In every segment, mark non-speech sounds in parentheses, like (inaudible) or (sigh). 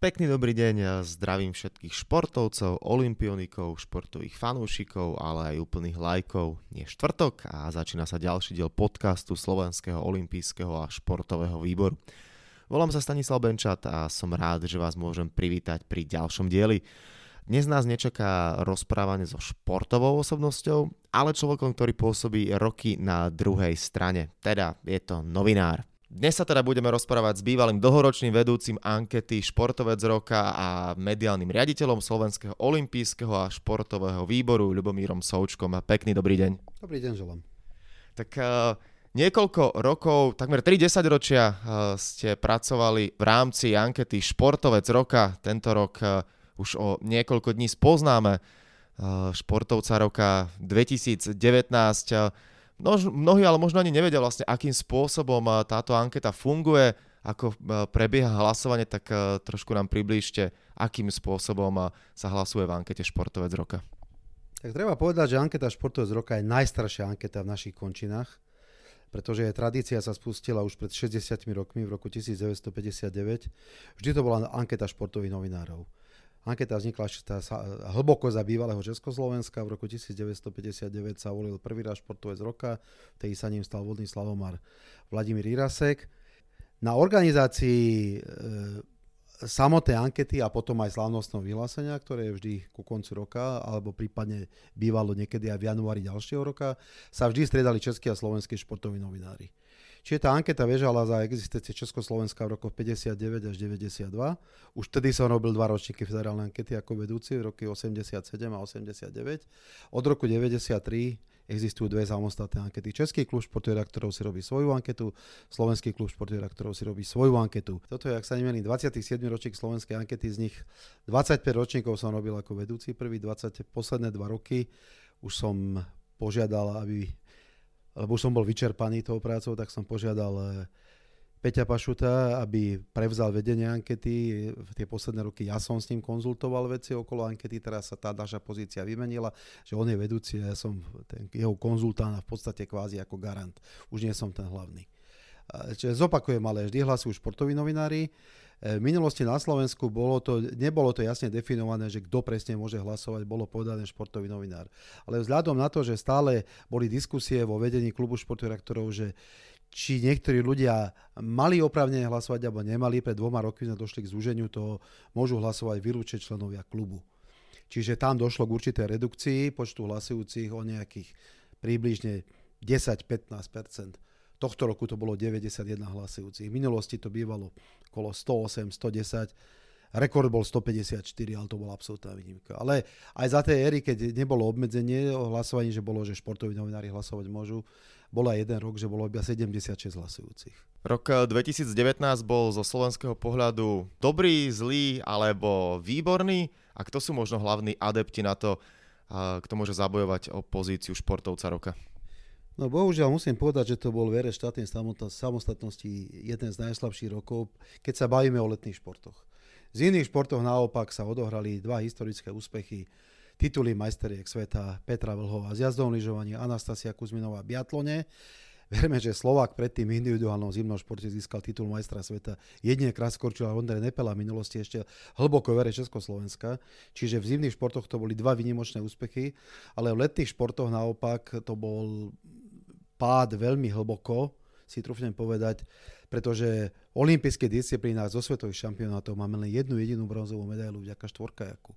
Pekný dobrý deň, zdravím všetkých športovcov, olimpionikov, športových fanúšikov, ale aj úplných lajkov. Nie štvrtok a začína sa ďalší diel podcastu Slovenského olimpijského a športového výboru. Volám sa Stanislav Benčat a som rád, že vás môžem privítať pri ďalšom dieli. Dnes nás nečaká rozprávanie so športovou osobnosťou, ale človekom, ktorý pôsobí roky na druhej strane. Teda je to novinár. Dnes sa teda budeme rozprávať s bývalým dlhoročným vedúcim ankety Športovec roka a mediálnym riaditeľom Slovenského olympijského a športového výboru Ľubomírom Součkom. Pekný dobrý deň. Dobrý deň, želám. Tak uh, niekoľko rokov, takmer 3 ročia uh, ste pracovali v rámci ankety Športovec roka. Tento rok uh, už o niekoľko dní spoznáme športovca roka 2019. Uh, mnohí ale možno ani nevedia vlastne, akým spôsobom táto anketa funguje, ako prebieha hlasovanie, tak trošku nám priblížte, akým spôsobom sa hlasuje v ankete Športovec roka. Tak treba povedať, že anketa Športovec roka je najstaršia anketa v našich končinách, pretože tradícia sa spustila už pred 60 rokmi v roku 1959. Vždy to bola anketa športových novinárov. Anketa vznikla hlboko za bývalého Československa. V roku 1959 sa volil prvý raz športovec roka, vtedy sa ním stal vodný slavomar Vladimír Irasek. Na organizácii e, samotnej ankety a potom aj slávnostného vyhlásenia, ktoré je vždy ku koncu roka, alebo prípadne bývalo niekedy aj v januári ďalšieho roka, sa vždy striedali českí a slovenskí športoví novinári. Čiže tá anketa vežala za existencie Československa v rokoch 59 až 92. Už vtedy som robil dva ročníky federálnej ankety ako vedúci v roky 87 a 89. Od roku 93 existujú dve samostatné ankety. Český klub športových redaktorov si robí svoju anketu, Slovenský klub športových redaktorov si robí svoju anketu. Toto je, ak sa nemýlim, 27. ročník slovenskej ankety, z nich 25 ročníkov som robil ako vedúci, prvý 20 posledné dva roky už som požiadal, aby lebo už som bol vyčerpaný tou prácou, tak som požiadal eh, Peťa Pašuta, aby prevzal vedenie ankety. V tie posledné roky ja som s ním konzultoval veci okolo ankety, teraz sa tá naša pozícia vymenila, že on je vedúci a ja som ten jeho konzultant a v podstate kvázi ako garant. Už nie som ten hlavný. Čiže zopakujem, ale vždy hlasujú športoví novinári, v minulosti na Slovensku bolo to, nebolo to jasne definované, že kto presne môže hlasovať, bolo povedané športový novinár. Ale vzhľadom na to, že stále boli diskusie vo vedení klubu športových rektorov, že či niektorí ľudia mali oprávnenie hlasovať alebo nemali, pred dvoma rokmi sme došli k zúženiu toho, môžu hlasovať vylúčiť členovia klubu. Čiže tam došlo k určitej redukcii počtu hlasujúcich o nejakých približne 10-15 Tohto roku to bolo 91 hlasujúcich. V minulosti to bývalo okolo 108, 110. Rekord bol 154, ale to bola absolútna výnimka. Ale aj za tej éry, keď nebolo obmedzenie o hlasovaní, že bolo, že športoví novinári hlasovať môžu, bol aj jeden rok, že bolo iba 76 hlasujúcich. Rok 2019 eh, bol zo slovenského pohľadu dobrý, zlý alebo výborný? A kto sú možno hlavní adepti na to, eh, kto môže zabojovať o pozíciu športovca roka? No bohužiaľ musím povedať, že to bol vere štátnej samostatnosti jeden z najslabších rokov, keď sa bavíme o letných športoch. Z iných športov naopak sa odohrali dva historické úspechy. Tituly majsteriek sveta Petra Vlhová z jazdom lyžovaní, Anastasia Kuzminová biatlone. Verme, že Slovák predtým v individuálnom zimnom športe získal titul majstra sveta. Jedine krát skorčila Ondrej Nepela v minulosti ešte hlboko vere Československa. Čiže v zimných športoch to boli dva vynimočné úspechy, ale v letných športoch naopak to bol pád veľmi hlboko, si trúfnem povedať, pretože v olympijských disciplínach zo svetových šampionátov máme len jednu jedinú bronzovú medailu vďaka štvorkajaku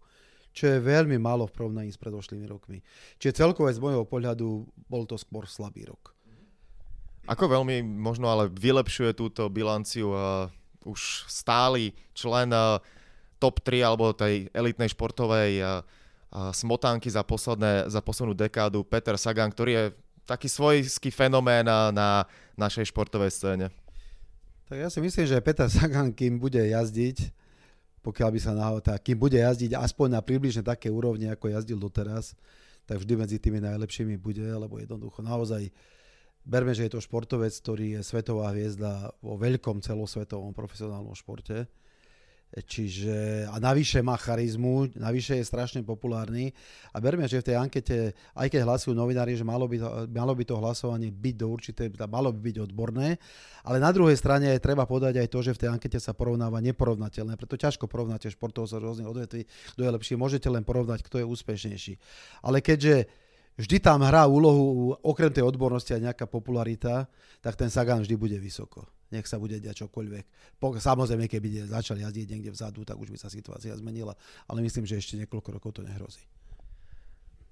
čo je veľmi málo v porovnaní s predošlými rokmi. Čiže celkové z môjho pohľadu bol to skôr slabý rok. Ako veľmi možno ale vylepšuje túto bilanciu uh, už stály člen uh, top 3 alebo tej elitnej športovej uh, uh, smotánky za, posledné, za poslednú dekádu Peter Sagan, ktorý je taký svojský fenomén na, na našej športovej scéne. Tak ja si myslím, že Peter Sagan, kým bude jazdiť, pokiaľ by sa nahodil, kým bude jazdiť aspoň na približne také úrovne, ako jazdil doteraz, tak vždy medzi tými najlepšími bude, lebo jednoducho naozaj berme, že je to športovec, ktorý je svetová hviezda vo veľkom celosvetovom profesionálnom športe. Čiže, a navyše má charizmu, navyše je strašne populárny a berme, že v tej ankete, aj keď hlasujú novinári, že malo by to, malo by to hlasovanie byť do určité, malo by byť odborné, ale na druhej strane treba povedať aj to, že v tej ankete sa porovnáva neporovnateľné, preto ťažko porovnáte športov sa rôznych odvetví, kto je lepší, môžete len porovnať, kto je úspešnejší. Ale keďže vždy tam hrá úlohu, okrem tej odbornosti aj nejaká popularita, tak ten Sagan vždy bude vysoko. Nech sa bude diať čokoľvek. Po, samozrejme, keby začali jazdiť niekde vzadu, tak už by sa situácia zmenila. Ale myslím, že ešte niekoľko rokov to nehrozí.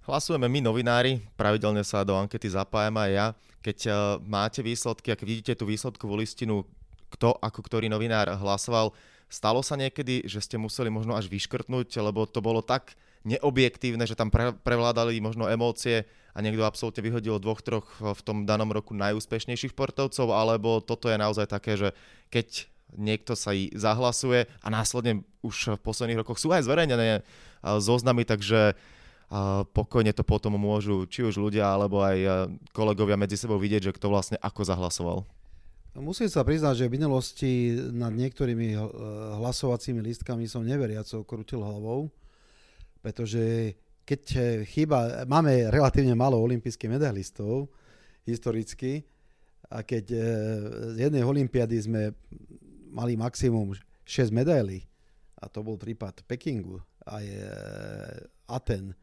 Hlasujeme my novinári, pravidelne sa do ankety zapájam aj ja. Keď uh, máte výsledky, ak vidíte tú výsledkovú listinu, kto ako ktorý novinár hlasoval, stalo sa niekedy, že ste museli možno až vyškrtnúť, lebo to bolo tak neobjektívne, že tam pre, prevládali možno emócie a niekto absolútne vyhodil dvoch, troch v tom danom roku najúspešnejších športovcov, alebo toto je naozaj také, že keď niekto sa i zahlasuje a následne už v posledných rokoch sú aj zverejnené zoznamy, takže pokojne to potom môžu či už ľudia alebo aj kolegovia medzi sebou vidieť, že kto vlastne ako zahlasoval. Musím sa priznať, že v minulosti nad niektorými hlasovacími listkami som neveriaco krutil hlavou pretože keď chýba, máme relatívne málo olympijských medailistov historicky a keď e, z jednej olympiady sme mali maximum 6 medailí, a to bol prípad Pekingu aj e, Aten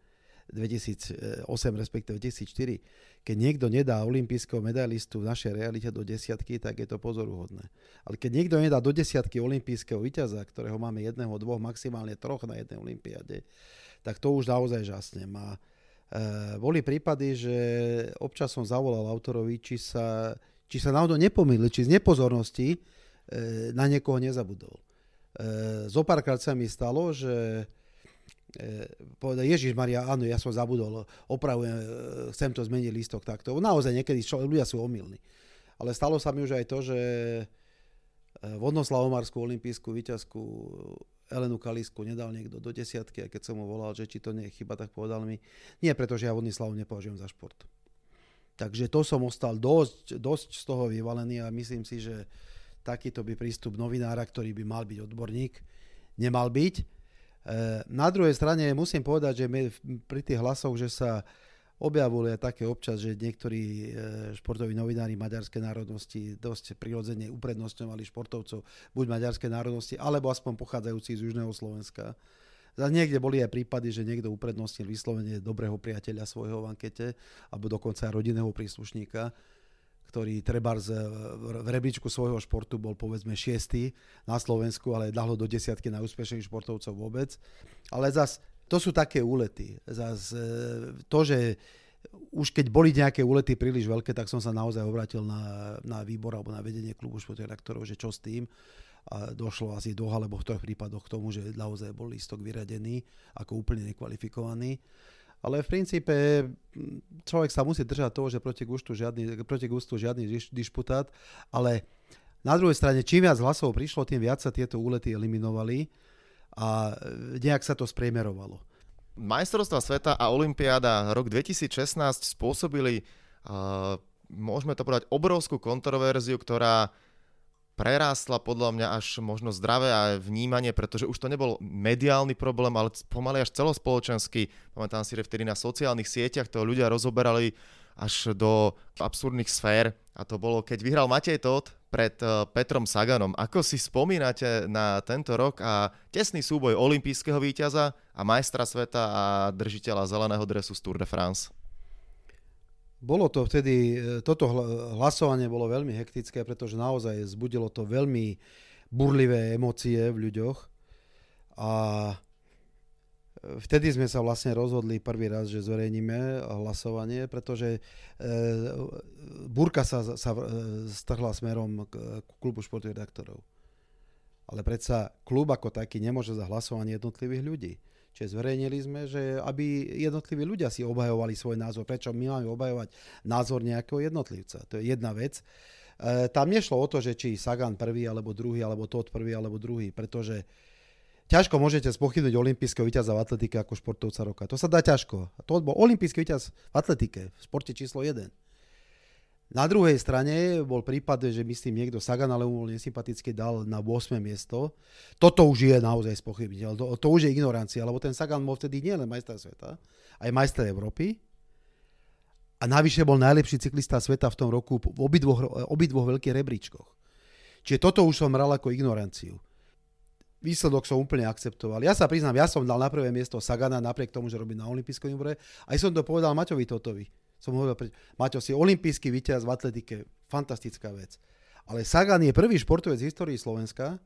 2008, respektíve 2004, keď niekto nedá olympijského medailistu v našej realite do desiatky, tak je to pozoruhodné. Ale keď niekto nedá do desiatky olympijského víťaza, ktorého máme jedného, dvoch, maximálne troch na jednej olympiade, tak to už naozaj žasnem. A e, boli prípady, že občas som zavolal autorovi, či sa, či sa náhodou nepomýlil, či z nepozornosti e, na niekoho nezabudol. E, zopárkrát sa mi stalo, že e, povedal, Ježiš Maria, áno, ja som zabudol, opravujem, e, chcem to zmeniť listok takto. Naozaj niekedy čo, ľudia sú omylní. Ale stalo sa mi už aj to, že e, vodnoslavomarskú olimpijskú výťazku Elenu Kalisku nedal niekto do desiatky, a keď som mu volal, že či to nie je chyba, tak povedal mi, nie pretože ja vodný slavu nepovažujem za šport. Takže to som ostal dosť, dosť z toho vyvalený a myslím si, že takýto by prístup novinára, ktorý by mal byť odborník, nemal byť. E, na druhej strane musím povedať, že pri tých hlasoch, že sa objavili také občas, že niektorí e, športoví novinári maďarskej národnosti dosť prirodzene uprednostňovali športovcov buď maďarskej národnosti, alebo aspoň pochádzajúci z Južného Slovenska. A niekde boli aj prípady, že niekto uprednostnil vyslovene dobrého priateľa svojho v ankete, alebo dokonca rodinného príslušníka, ktorý treba v rebríčku svojho športu bol povedzme šiestý na Slovensku, ale dalo do desiatky najúspešnejších športovcov vôbec. Ale zas to sú také úlety. Zas, e, to, že už keď boli nejaké úlety príliš veľké, tak som sa naozaj obrátil na, na výbor alebo na vedenie klubu športových redaktorov, že čo s tým. A došlo asi do alebo v troch prípadoch k tomu, že naozaj bol lístok vyradený ako úplne nekvalifikovaný. Ale v princípe človek sa musí držať toho, že proti gustu žiadny, proti gustu žiadny diš, dišputát, ale na druhej strane, čím viac hlasov prišlo, tým viac sa tieto úlety eliminovali a nejak sa to spriemerovalo. Majstrovstva sveta a Olympiáda rok 2016 spôsobili, uh, môžeme to povedať, obrovskú kontroverziu, ktorá prerástla podľa mňa až možno zdravé a vnímanie, pretože už to nebol mediálny problém, ale pomaly až celospoločenský. Pamätám si, že vtedy na sociálnych sieťach to ľudia rozoberali až do absurdných sfér. A to bolo, keď vyhral Matej Todt pred eh, Petrom Saganom. Ako si spomínate na tento rok a tesný súboj olympijského víťaza a majstra sveta a držiteľa zeleného dresu z Tour de France? Bolo to vtedy, eh, toto hlasovanie bolo veľmi hektické, pretože naozaj zbudilo to veľmi burlivé emócie v ľuďoch. A Vtedy sme sa vlastne rozhodli prvý raz, že zverejníme hlasovanie, pretože e, burka sa, sa e, strhla smerom k, k klubu športových redaktorov. Ale predsa klub ako taký nemôže za hlasovanie jednotlivých ľudí. Čiže zverejnili sme, že aby jednotliví ľudia si obhajovali svoj názor. Prečo my máme obhajovať názor nejakého jednotlivca? To je jedna vec. E, tam nešlo o to, že či Sagan prvý, alebo druhý, alebo Todd prvý, alebo druhý, pretože ťažko môžete spochybnúť olimpijského víťaza v atletike ako športovca roka. To sa dá ťažko. To bol olimpijský víťaz v atletike, v sporte číslo 1. Na druhej strane bol prípad, že myslím niekto Sagan, ale bol nesympaticky dal na 8. miesto. Toto už je naozaj spochybniteľ. To, to už je ignorancia, lebo ten Sagan bol vtedy nielen majster sveta, aj majster Európy. A navyše bol najlepší cyklista sveta v tom roku v obidvoch, obidvoch veľkých rebríčkoch. Čiže toto už som bral ako ignoranciu. Výsledok som úplne akceptoval. Ja sa priznám, ja som dal na prvé miesto Sagana napriek tomu, že robí na olympijskom výbore. Aj som to povedal Maťovi Totovi som hovoril, Maťo, si olimpijský víťaz v atletike, fantastická vec. Ale Sagan je prvý športovec v histórii Slovenska,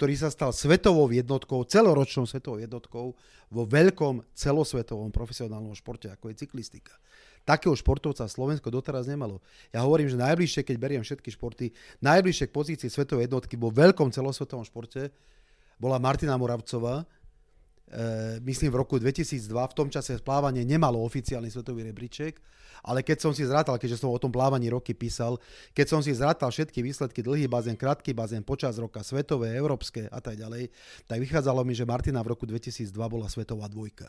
ktorý sa stal svetovou jednotkou, celoročnou svetovou jednotkou vo veľkom celosvetovom profesionálnom športe, ako je cyklistika. Takého športovca Slovensko doteraz nemalo. Ja hovorím, že najbližšie, keď beriem všetky športy, najbližšie k pozícii svetovej jednotky vo veľkom celosvetovom športe bola Martina Moravcová, e, myslím v roku 2002, v tom čase plávanie nemalo oficiálny svetový rebríček ale keď som si zrátal, keďže som o tom plávaní roky písal, keď som si zrátal všetky výsledky, dlhý bazén, krátky bazén, počas roka, svetové, európske a tak ďalej, tak vychádzalo mi, že Martina v roku 2002 bola svetová dvojka.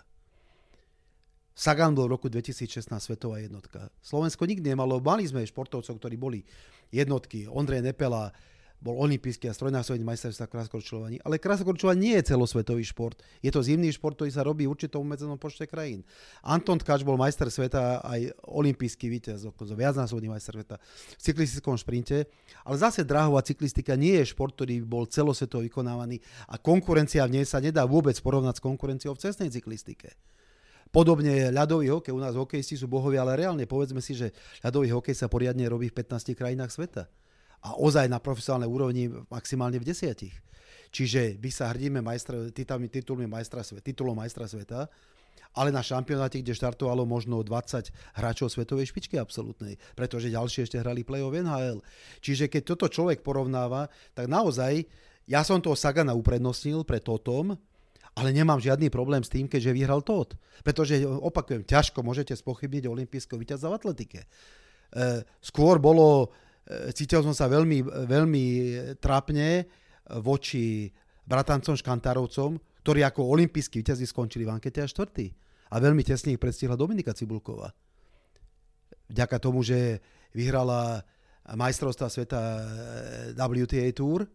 Sagan bol v roku 2016 svetová jednotka. Slovensko nikdy nemalo, mali sme športovcov, ktorí boli jednotky. Ondrej Nepela, bol olimpijský a strojnásobný majster sa krasokorčľovaní. Ale krasokorčľovanie nie je celosvetový šport. Je to zimný šport, ktorý sa robí určitou medzenom počte krajín. Anton Tkač bol majster sveta aj olimpijský víťaz, viacnásobný majster sveta v cyklistickom šprinte. Ale zase drahová cyklistika nie je šport, ktorý bol celosvetovo vykonávaný a konkurencia v nej sa nedá vôbec porovnať s konkurenciou v cestnej cyklistike. Podobne ľadový hokej, u nás hokejisti sú bohovia, ale reálne povedzme si, že ľadový hokej sa poriadne robí v 15 krajinách sveta a ozaj na profesionálnej úrovni maximálne v desiatich. Čiže my sa hrdíme majstra, titulmi, titulmi majstra, titulom majstra sveta, ale na šampionáte, kde štartovalo možno 20 hráčov svetovej špičky absolútnej, pretože ďalšie ešte hrali play-off NHL. Čiže keď toto človek porovnáva, tak naozaj ja som toho Sagana uprednostnil pre Totom, ale nemám žiadny problém s tým, keďže vyhral Tot. Pretože, opakujem, ťažko môžete spochybniť olimpijského víťaza v atletike. E, skôr bolo cítil som sa veľmi, veľmi trápne voči bratancom Škantárovcom, ktorí ako olimpijskí víťazi skončili v ankete až štvrtý. A veľmi tesne ich predstihla Dominika Cibulková. Vďaka tomu, že vyhrala majstrovstva sveta e, WTA Tour, e,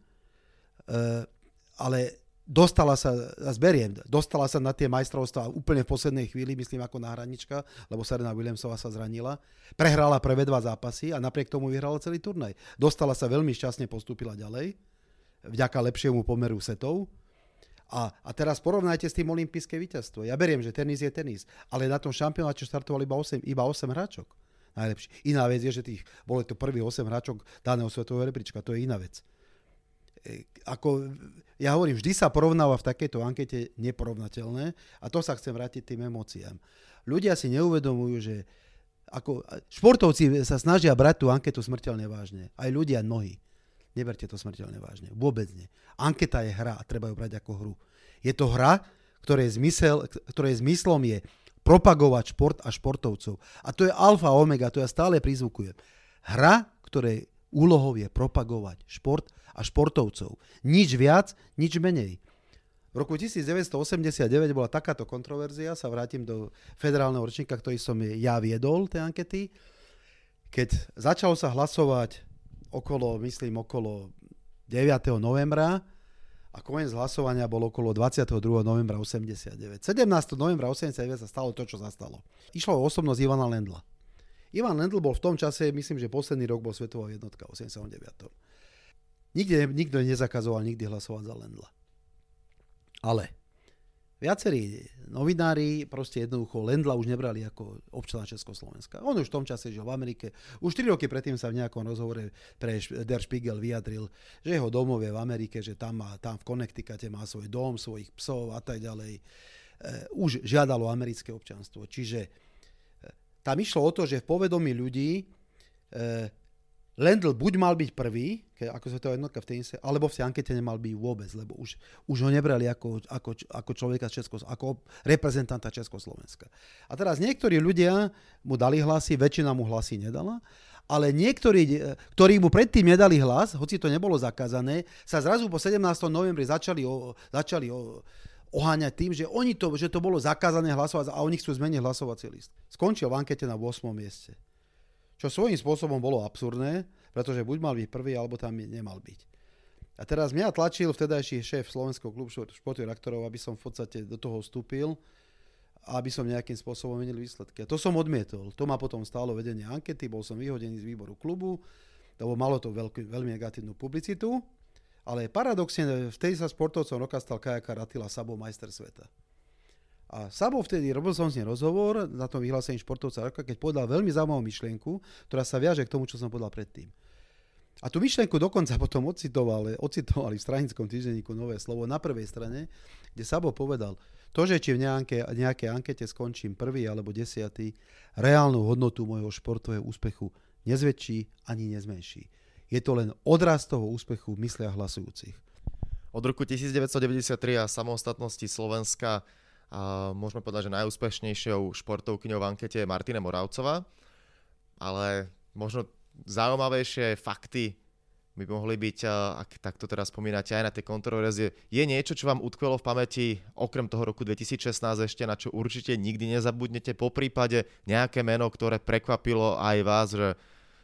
ale dostala sa, zberiem, dostala sa na tie majstrovstvá úplne v poslednej chvíli, myslím ako náhradnička, lebo Serena Williamsová sa zranila. Prehrala prvé dva zápasy a napriek tomu vyhrala celý turnaj. Dostala sa veľmi šťastne, postúpila ďalej, vďaka lepšiemu pomeru setov. A, a teraz porovnajte s tým olympijské víťazstvo. Ja beriem, že tenis je tenis, ale na tom šampionáte štartovali iba 8, iba 8 hráčok. Najlepšie. Iná vec je, že tých, bolo to prvých 8 hráčok daného svetového rebríčka. To je iná vec. E, ako, ja hovorím, vždy sa porovnáva v takejto ankete neporovnateľné a to sa chcem vrátiť tým emóciám. Ľudia si neuvedomujú, že ako, športovci sa snažia brať tú anketu smrteľne vážne. Aj ľudia mnohí. Neberte to smrteľne vážne. Vôbec nie. Anketa je hra a treba ju brať ako hru. Je to hra, ktorej, zmysel, ktorej zmyslom je propagovať šport a športovcov. A to je alfa omega, to ja stále prizvukujem. Hra, ktorej úlohou je propagovať šport a športovcov. Nič viac, nič menej. V roku 1989 bola takáto kontroverzia, sa vrátim do federálneho ročníka, ktorý som ja viedol, tej ankety, keď začalo sa hlasovať okolo, myslím, okolo 9. novembra a koniec hlasovania bol okolo 22. novembra 89. 17. novembra 89 sa stalo to, čo sa stalo. Išlo o osobnosť Ivana Lendla. Ivan Lendl bol v tom čase, myslím, že posledný rok bol svetová jednotka, 89. Nikde, nikto nezakazoval nikdy hlasovať za Lendla. Ale viacerí novinári proste jednoducho Lendla už nebrali ako občana Československa. On už v tom čase žil v Amerike. Už 3 roky predtým sa v nejakom rozhovore pre Der Spiegel vyjadril, že jeho domov je v Amerike, že tam, má, tam v Connecticute má svoj dom, svojich psov a tak ďalej. Uh, už žiadalo americké občanstvo. Čiže tam išlo o to, že v povedomí ľudí uh, Lendl buď mal byť prvý, ako sa to jednotka v tenise, alebo v tej ankete nemal byť vôbec, lebo už, už ho nebrali ako, ako, ako človeka Česko, ako reprezentanta Československa. A teraz niektorí ľudia mu dali hlasy, väčšina mu hlasy nedala, ale niektorí, ktorí mu predtým nedali hlas, hoci to nebolo zakázané, sa zrazu po 17. novembri začali, o, začali o, oháňať tým, že, oni to, že to bolo zakázané hlasovať a oni chcú zmeniť hlasovací list. Skončil v ankete na 8. mieste. Čo svojím spôsobom bolo absurdné, pretože buď mal byť prvý, alebo tam nemal byť. A teraz mňa tlačil vtedajší šéf Slovenského klubu športových rektorov, aby som v podstate do toho vstúpil a aby som nejakým spôsobom menil výsledky. A to som odmietol. To ma potom stálo vedenie ankety, bol som vyhodený z výboru klubu, lebo malo to veľký, veľmi negatívnu publicitu. Ale paradoxne, vtedy sa sportovcom roka stal Kajaka Ratila Sabo majster sveta. A Sabo vtedy, robil som s ním rozhovor na tom vyhlásení športovca roka, keď povedal veľmi zaujímavú myšlienku, ktorá sa viaže k tomu, čo som povedal predtým. A tú myšlienku dokonca (laughs) potom ocitovali, ocitovali v stranickom týždenníku Nové slovo na prvej strane, kde Sabo povedal, to, že či v nejaké, nejakej ankete skončím prvý alebo desiatý, reálnu hodnotu môjho športového úspechu nezväčší ani nezmenší. Je to len odraz toho úspechu v mysliach hlasujúcich. Od roku 1993 a samostatnosti Slovenska a môžeme povedať, že najúspešnejšou športovkyňou v ankete je Martina Moravcová, ale možno zaujímavejšie fakty by mohli byť, ak takto teraz spomínate aj na tie kontroverzie, je niečo, čo vám utkvelo v pamäti okrem toho roku 2016 ešte, na čo určite nikdy nezabudnete, po prípade nejaké meno, ktoré prekvapilo aj vás, že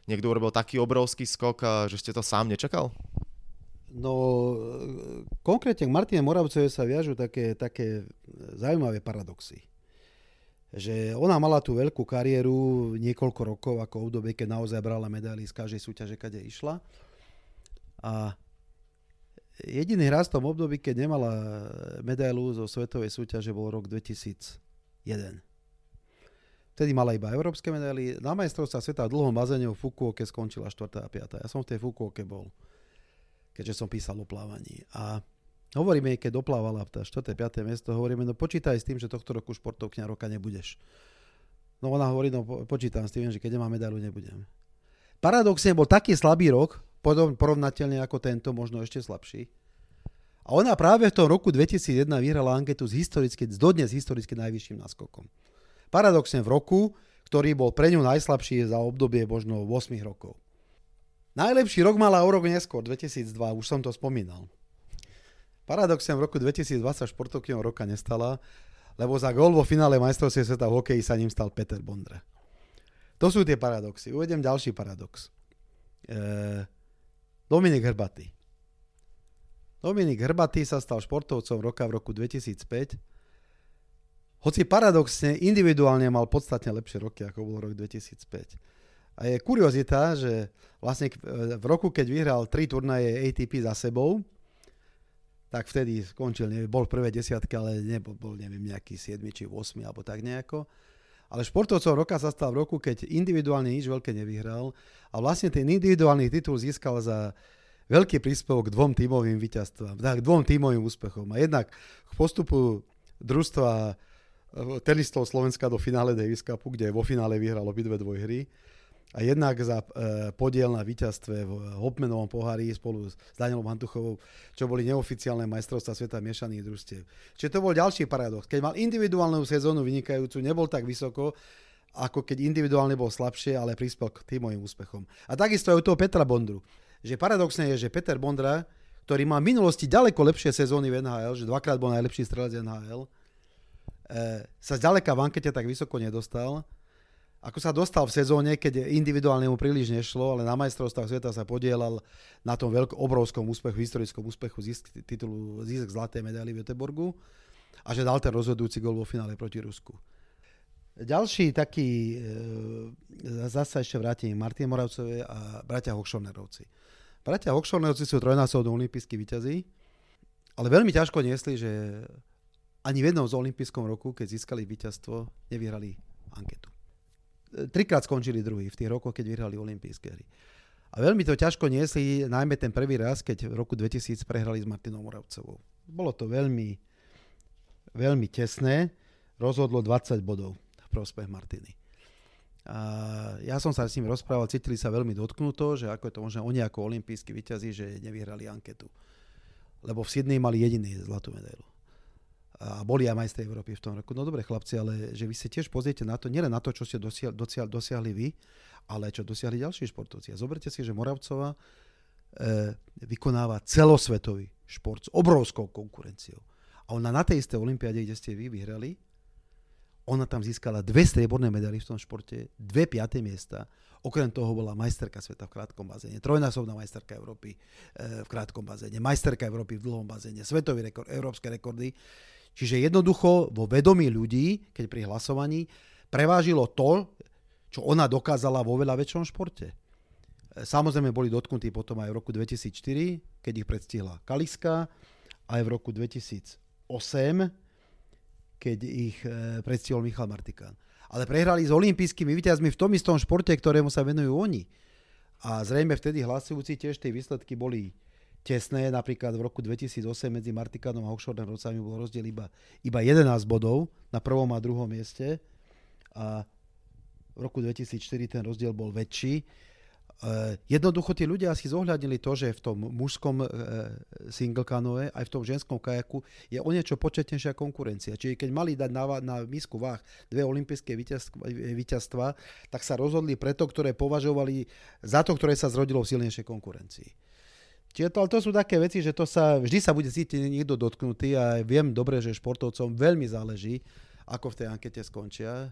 niekto urobil taký obrovský skok, že ste to sám nečakal? No, konkrétne k Martine Moravcovej sa viažu také, také zaujímavé paradoxy. Že ona mala tú veľkú kariéru niekoľko rokov ako obdobie, keď naozaj brala medaily z každej súťaže, kade išla. A jediný raz v tom období, keď nemala medailu zo svetovej súťaže, bol rok 2001. Vtedy mala iba európske medaily. Na majstrovstvá sveta v dlhom bazéne v Fukuoke skončila 4. a 5. Ja som v tej Fukuoke bol, keďže som písal o plávaní. A hovoríme, keď doplávala tá 4. 5. miesto, hovoríme, no počítaj s tým, že tohto roku športovkňa roka nebudeš. No ona hovorí, no počítam s tým, že keď nemá medailu, nebudem. Paradoxne bol taký slabý rok, porovnateľne ako tento, možno ešte slabší. A ona práve v tom roku 2001 vyhrala anketu s historicky, s dodnes historicky najvyšším náskokom. Paradoxne v roku, ktorý bol pre ňu najslabší za obdobie možno 8 rokov. Najlepší rok mala o rok neskôr, 2002, už som to spomínal. Paradoxne v roku 2020 športovkyňou roka nestala, lebo za gol vo finále majstrovstve sveta v hokeji sa ním stal Peter Bondra. To sú tie paradoxy. Uvedem ďalší paradox. E, Dominik Hrbatý. Dominik Hrbatý sa stal športovcom roka v roku 2005 hoci paradoxne individuálne mal podstatne lepšie roky, ako bol rok 2005. A je kuriozita, že vlastne v roku, keď vyhral tri turnaje ATP za sebou, tak vtedy skončil, neviem, bol v prvej desiatke, ale nebol, bol, neviem, nejaký 7 či 8 alebo tak nejako. Ale športovcom roka sa stal v roku, keď individuálne nič veľké nevyhral a vlastne ten individuálny titul získal za veľký príspevok k dvom tímovým víťazstvám, k dvom tímovým úspechom. A jednak k postupu družstva tenistov Slovenska do finále Davis Cupu, kde vo finále vyhral obidve dvojhry. A jednak za e, podiel na víťazstve v Hopmanovom pohári spolu s Danielom Hantuchovou, čo boli neoficiálne majstrovstvá sveta miešaných družstiev. Čiže to bol ďalší paradox. Keď mal individuálnu sezónu vynikajúcu, nebol tak vysoko, ako keď individuálne bol slabšie, ale prispel k týmovým úspechom. A takisto aj u toho Petra Bondru. Že paradoxné je, že Peter Bondra, ktorý má v minulosti ďaleko lepšie sezóny v NHL, že dvakrát bol najlepší strelec NHL, sa zďaleka v ankete tak vysoko nedostal. Ako sa dostal v sezóne, keď individuálne mu príliš nešlo, ale na majstrovstvách sveta sa podielal na tom veľkom, obrovskom úspechu, historickom úspechu zisk titulu, zisk zlaté medaily v Göteborgu a že dal ten rozhodujúci gol vo finále proti Rusku. Ďalší taký, e, zase ešte vrátim, Martin Moravcové a bratia Hochschornerovci. Bratia Hochschornerovci sú trojnásobní olimpijskí vyťazí, ale veľmi ťažko niesli, že ani v jednom z olympijskom roku, keď získali víťazstvo, nevyhrali anketu. E, trikrát skončili druhý v tých rokoch, keď vyhrali olympijské hry. A veľmi to ťažko niesli, najmä ten prvý raz, keď v roku 2000 prehrali s Martinou Moravcovou. Bolo to veľmi, veľmi tesné. Rozhodlo 20 bodov v prospech Martiny. A ja som sa s ním rozprával, cítili sa veľmi dotknuto, že ako je to možné, oni ako olimpijskí vyťazí, že nevyhrali anketu. Lebo v Sydney mali jediný zlatú medailu a boli aj majstri Európy v tom roku. No dobre chlapci, ale že vy si tiež pozriete na to, nielen na to, čo ste dosiahli, dosiahli, dosiahli vy, ale čo dosiahli ďalší športovci. A zoberte si, že Moravcová e, vykonáva celosvetový šport s obrovskou konkurenciou. A ona na tej istej olympiáde, kde ste vy vyhrali, Ona tam získala dve strieborné medaily v tom športe, dve piaté miesta. Okrem toho bola majsterka sveta v krátkom bazéne, trojnásobná majsterka Európy e, v krátkom bazéne, majsterka Európy v dlhom bazéne, svetový rekord, európske rekordy. Čiže jednoducho vo vedomí ľudí, keď pri hlasovaní, prevážilo to, čo ona dokázala vo veľa väčšom športe. E, samozrejme boli dotknutí potom aj v roku 2004, keď ich predstihla Kaliska, aj v roku 2008, keď ich e, predstihol Michal Martikán. Ale prehrali s olympijskými víťazmi v tom istom športe, ktorému sa venujú oni. A zrejme vtedy hlasujúci tiež tie výsledky boli tesné. Napríklad v roku 2008 medzi Martikánom a Hochschornem Rocami bol rozdiel iba, iba 11 bodov na prvom a druhom mieste. A v roku 2004 ten rozdiel bol väčší. Uh, jednoducho tí ľudia si zohľadnili to, že v tom mužskom uh, single canoe aj v tom ženskom kajaku je o niečo početnejšia konkurencia. Čiže keď mali dať na, na misku váh dve olympijské víťazstva, tak sa rozhodli preto, ktoré považovali za to, ktoré sa zrodilo v silnejšej konkurencii. Čiže to, ale to sú také veci, že to sa, vždy sa bude cítiť niekto dotknutý a viem dobre, že športovcom veľmi záleží, ako v tej ankete skončia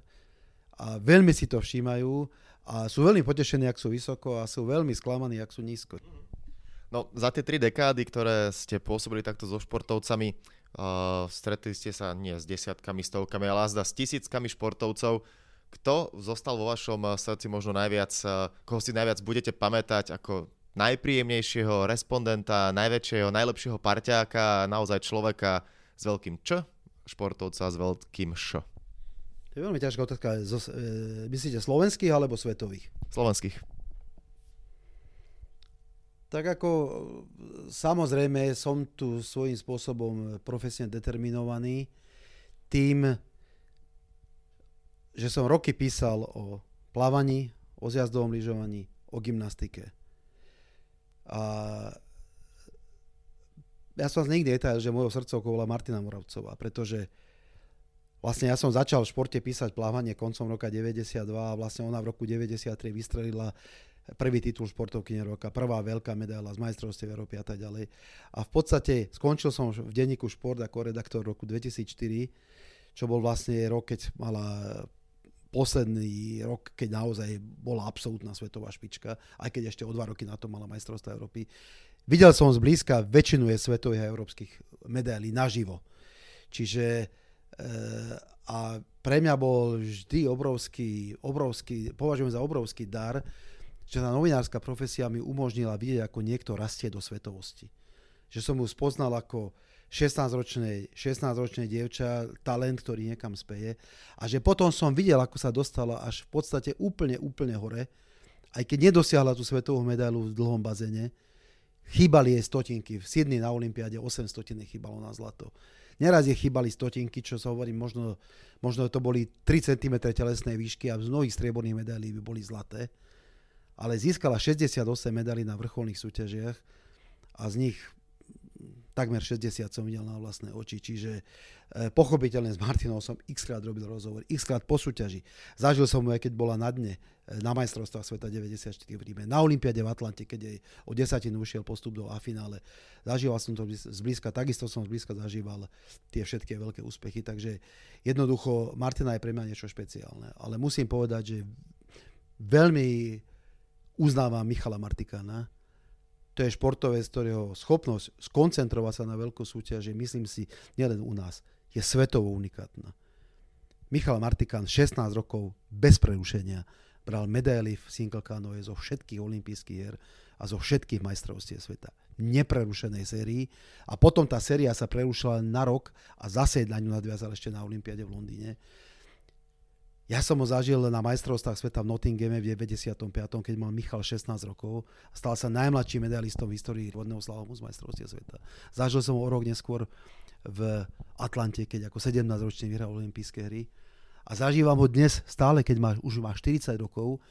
a veľmi si to všímajú a sú veľmi potešení, ak sú vysoko a sú veľmi sklamaní, ak sú nízko. No, za tie tri dekády, ktoré ste pôsobili takto so športovcami, uh, stretli ste sa nie s desiatkami, stovkami, ale azda s tisíckami športovcov. Kto zostal vo vašom srdci možno najviac, koho si najviac budete pamätať ako najpríjemnejšieho respondenta, najväčšieho, najlepšieho parťáka, naozaj človeka s veľkým Č, športovca s veľkým Š? To je veľmi ťažká otázka. Zo, e, myslíte slovenských alebo svetových? Slovenských. Tak ako samozrejme som tu svojím spôsobom profesne determinovaný tým, že som roky písal o plávaní, o zjazdovom lyžovaní, o gymnastike. A ja som nikdy netajil, že mojou srdcovkou bola Martina Moravcová, pretože Vlastne ja som začal v športe písať plávanie koncom roka 92 a vlastne ona v roku 93 vystrelila prvý titul športovky roka, prvá veľká medaila z majstrovstiev Európy a tak ďalej. A v podstate skončil som v denníku Šport ako redaktor roku 2004, čo bol vlastne rok, keď mala posledný rok, keď naozaj bola absolútna svetová špička, aj keď ešte o dva roky na to mala majstrovstvá Európy. Videl som zblízka väčšinu je svetových a európskych medailí naživo. Čiže a pre mňa bol vždy obrovský, obrovský, považujem za obrovský dar, že tá novinárska profesia mi umožnila vidieť, ako niekto rastie do svetovosti. Že som ju spoznal ako 16-ročnej, 16-ročnej dievča, talent, ktorý niekam speje. A že potom som videl, ako sa dostala až v podstate úplne, úplne hore. Aj keď nedosiahla tú svetovú medailu v dlhom bazene, chýbali jej stotinky. V Sydney na Olympiáde 8 stotiny chýbalo na zlato. Neraz je chýbali stotinky, čo sa hovorí, možno, možno to boli 3 cm telesnej výšky a z mnohých strieborných medailí by boli zlaté. Ale získala 68 medailí na vrcholných súťažiach a z nich takmer 60 som videl na vlastné oči, čiže e, pochopiteľne s Martinou som x krát robil rozhovor, x krát po súťaži. Zažil som mu aj keď bola na dne e, na majstrovstvách sveta 94 v Ríme, na Olympiade v Atlante, keď jej o desatinu ušiel postup do A finále. Zažíval som to zblízka, takisto som zblízka zažíval tie všetky veľké úspechy, takže jednoducho Martina je pre mňa niečo špeciálne, ale musím povedať, že veľmi uznávam Michala Martikána, to je športovec, ktorého schopnosť skoncentrovať sa na veľkú súťaž je, myslím si, nielen u nás, je svetovo unikátna. Michal Martikán 16 rokov bez prerušenia bral medaily v single canoe zo všetkých olympijských hier a zo všetkých majstrovstiev sveta. Neprerušenej sérii. A potom tá séria sa prerušila na rok a zase na ňu nadviazal ešte na Olympiade v Londýne. Ja som ho zažil na majstrovstvách sveta v Nottinghame v 95., keď mal Michal 16 rokov a stal sa najmladším medailistom v histórii vodného slalomu z majstrovstiev sveta. Zažil som ho o rok neskôr v Atlante, keď ako 17-ročný vyhral olympijské hry. A zažívam ho dnes stále, keď má, už má 40 rokov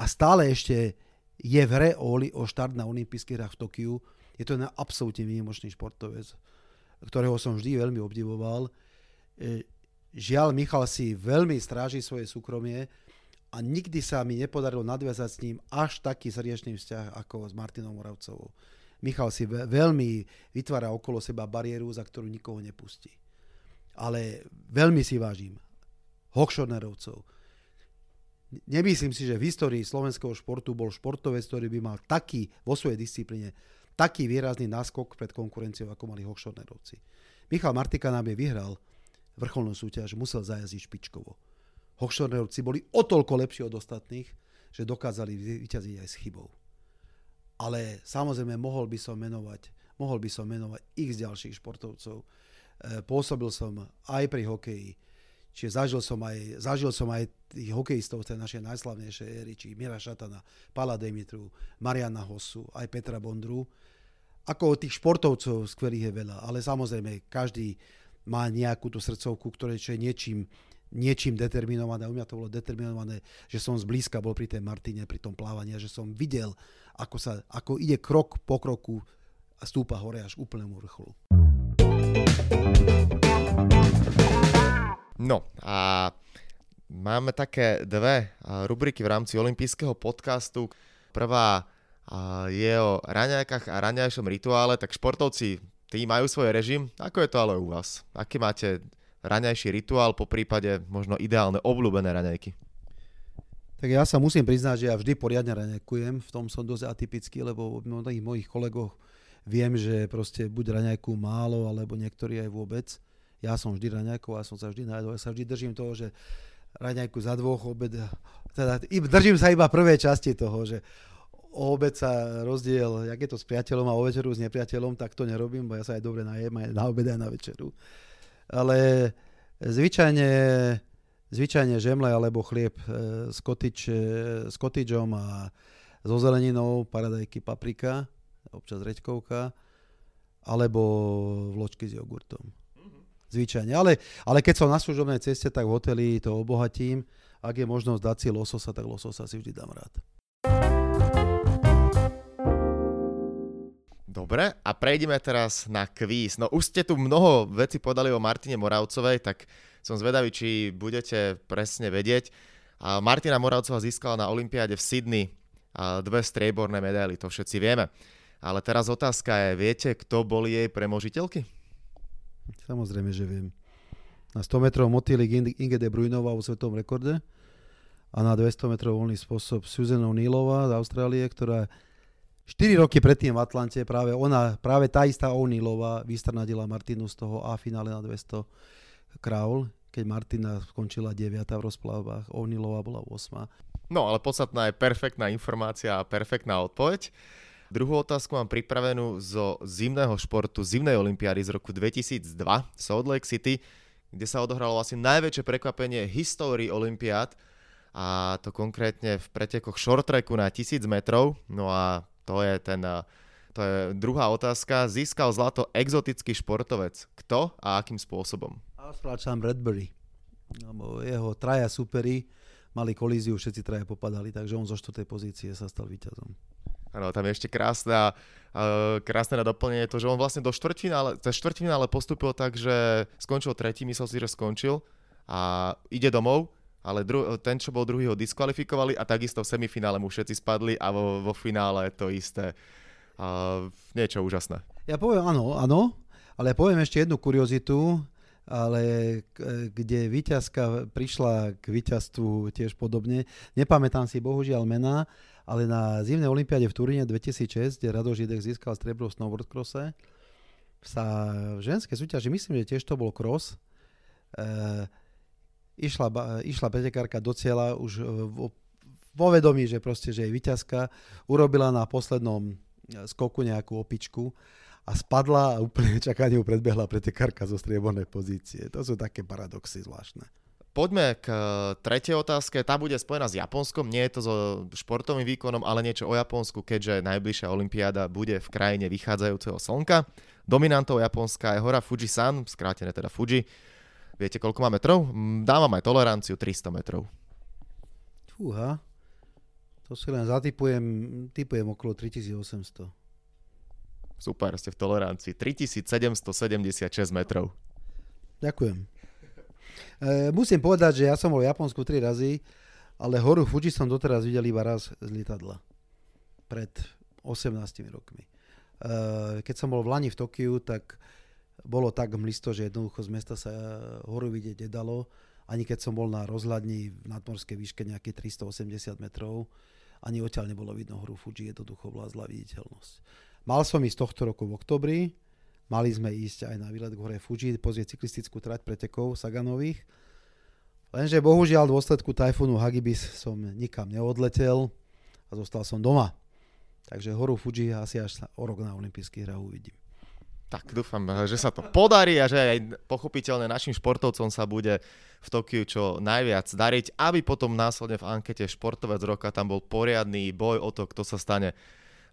a stále ešte je v hre o, o štart na olympijských hrách v Tokiu. Je to na absolútne výnimočný športovec, ktorého som vždy veľmi obdivoval e, Žiaľ, Michal si veľmi stráži svoje súkromie a nikdy sa mi nepodarilo nadviazať s ním až taký srdečný vzťah ako s Martinou Moravcovou. Michal si veľmi vytvára okolo seba bariéru, za ktorú nikoho nepustí. Ale veľmi si vážim Hochschornerovcov. Nemyslím si, že v histórii slovenského športu bol športovec, ktorý by mal taký vo svojej disciplíne taký výrazný náskok pred konkurenciou, ako mali Hochschornerovci. Michal Martika nám je vyhral vrcholnú súťaž, musel zajazdiť špičkovo. Hochschornerovci boli o toľko lepší od ostatných, že dokázali vyťaziť aj s chybou. Ale samozrejme mohol by som menovať, mohol by som menovať x ďalších športovcov. E, pôsobil som aj pri hokeji, čiže zažil som aj, zažil som aj tých hokejistov tej našej najslavnejšej éry, či Mira Šatana, Pala Demitru, Mariana Hosu, aj Petra Bondru. Ako tých športovcov skvelých je veľa, ale samozrejme každý má nejakú tú srdcovku, ktoré čo je niečím niečím determinované. U mňa to bolo determinované, že som zblízka bol pri tej Martine, pri tom plávaní a že som videl, ako, sa, ako ide krok po kroku a stúpa hore až úplnému vrcholu. No a máme také dve rubriky v rámci olympijského podcastu. Prvá je o raňajkách a raňajšom rituále, tak športovci, tí majú svoj režim. Ako je to ale u vás? Aký máte raňajší rituál, po prípade možno ideálne obľúbené raňajky? Tak ja sa musím priznať, že ja vždy poriadne raňajkujem, v tom som dosť atypický, lebo od mnohých mojich kolegov viem, že proste buď raňajku málo, alebo niektorí aj vôbec. Ja som vždy raňajkov a som sa vždy najedol. Ja sa vždy držím toho, že raňajku za dvoch obed, teda držím sa iba prvé časti toho, že o obed sa rozdiel, jak je to s priateľom a o večeru s nepriateľom, tak to nerobím, bo ja sa aj dobre najem aj na obed aj na večeru ale zvyčajne, zvyčajne žemle alebo chlieb e, s, kotič, e, s kotičom a so zeleninou, paradajky, paprika, občas reďkovka, alebo vločky s jogurtom. Zvyčajne. Ale, ale keď som na služobnej ceste, tak v hoteli to obohatím. Ak je možnosť dať si lososa, tak lososa si vždy dám rád. Dobre, a prejdeme teraz na kvíz. No už ste tu mnoho vecí povedali o Martine Moravcovej, tak som zvedavý, či budete presne vedieť. A Martina Moravcová získala na Olympiáde v Sydney dve strieborné medaily, to všetci vieme. Ale teraz otázka je, viete, kto boli jej premožiteľky? Samozrejme, že viem. Na 100 metrov motýlik Inge de Bruynová vo svetom rekorde a na 200 metrov voľný spôsob Susan O'Neillová z Austrálie, ktorá 4 roky predtým v Atlante práve ona, práve tá istá O'Neillová vystrnadila Martinu z toho A finále na 200 kraul, keď Martina skončila 9. v rozplavbách, O'Neillová bola 8. No ale podstatná je perfektná informácia a perfektná odpoveď. Druhú otázku mám pripravenú zo zimného športu, zimnej olympiády z roku 2002 Salt Lake City, kde sa odohralo asi najväčšie prekvapenie histórii olympiád a to konkrétne v pretekoch short tracku na 1000 metrov. No a to je ten to je druhá otázka. Získal zlato exotický športovec. Kto a akým spôsobom? Austrálčan Bradbury. Jeho traja superi mali kolíziu, všetci traja popadali, takže on zo štvrtej pozície sa stal víťazom. Áno, tam je ešte krásne, uh, krásne na doplnenie to, že on vlastne do štvrtfinále, cez štvrtfinále postupil tak, že skončil tretí, myslel si, že skončil a ide domov ale dru- ten, čo bol druhý, ho diskvalifikovali a takisto v semifinále mu všetci spadli a vo, vo finále to isté. Uh, niečo úžasné. Ja poviem áno, áno, ale poviem ešte jednu kuriozitu, ale kde výťazka prišla k víťazstvu tiež podobne. Nepamätám si bohužiaľ mená, ale na zimnej olympiáde v Turíne 2006, kde Rado Židek získal striebro v snowboardcrosse, sa v ženskej súťaži, myslím, že tiež to bol cross, e, išla, išla pretekárka do cieľa už e, vo, vedomí, že proste, že je vyťazka, urobila na poslednom e, skoku nejakú opičku a spadla a úplne čakanie predbehla pretekárka zo striebornej pozície. To sú také paradoxy zvláštne. Poďme k e, tretej otázke. Tá bude spojená s Japonskom. Nie je to so športovým výkonom, ale niečo o Japonsku, keďže najbližšia olympiáda bude v krajine vychádzajúceho slnka. Dominantou Japonska je hora Fujisan, skrátené teda Fuji Viete, koľko má metrov? Mm, dávam aj toleranciu 300 metrov. Fúha. To si len zatypujem, typujem okolo 3800. Super, ste v tolerancii. 3776 metrov. Ďakujem. E, musím povedať, že ja som bol v Japonsku 3 razy, ale horu Fuji som doteraz videl iba raz z lietadla. Pred 18 rokmi. E, keď som bol v Lani v Tokiu, tak bolo tak mlisto, že jednoducho z mesta sa horu vidieť nedalo ani keď som bol na rozhľadni v nadmorskej výške nejaké 380 metrov, ani odtiaľ nebolo vidno hru Fuji, jednoducho bola zlá viditeľnosť. Mal som ísť tohto roku v oktobri, mali sme ísť aj na výlet k hore Fuji, pozrieť cyklistickú trať pretekov Saganových, lenže bohužiaľ v dôsledku tajfúnu Hagibis som nikam neodletel a zostal som doma. Takže horu Fuji asi až o rok na olympijských hrách uvidím. Tak dúfam, že sa to podarí a že aj pochopiteľne našim športovcom sa bude v Tokiu čo najviac dariť, aby potom následne v ankete športovec roka tam bol poriadny boj o to, kto sa stane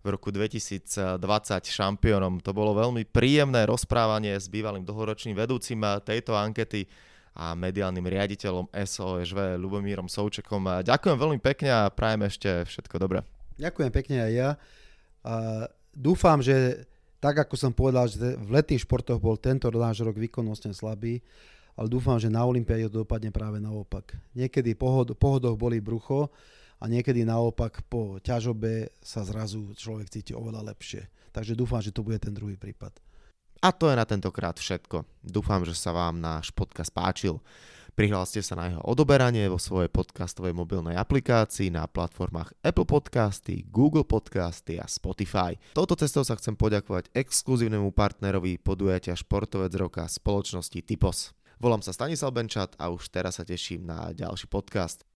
v roku 2020 šampiónom. To bolo veľmi príjemné rozprávanie s bývalým dlhoročným vedúcim tejto ankety a mediálnym riaditeľom SOSV Lubomírom Součekom. Ďakujem veľmi pekne a prajem ešte všetko dobré. Ďakujem pekne aj ja. A dúfam, že tak ako som povedal, že v letných športoch bol tento náš rok výkonnostne slabý, ale dúfam, že na Olympiáde to dopadne práve naopak. Niekedy po pohodoch boli brucho a niekedy naopak po ťažobe sa zrazu človek cíti oveľa lepšie. Takže dúfam, že to bude ten druhý prípad. A to je na tentokrát všetko. Dúfam, že sa vám náš podcast páčil. Prihláste sa na jeho odoberanie vo svojej podcastovej mobilnej aplikácii na platformách Apple Podcasty, Google Podcasty a Spotify. Touto cestou sa chcem poďakovať exkluzívnemu partnerovi podujatia Športovec roka spoločnosti Typos. Volám sa Stanislav Benčat a už teraz sa teším na ďalší podcast.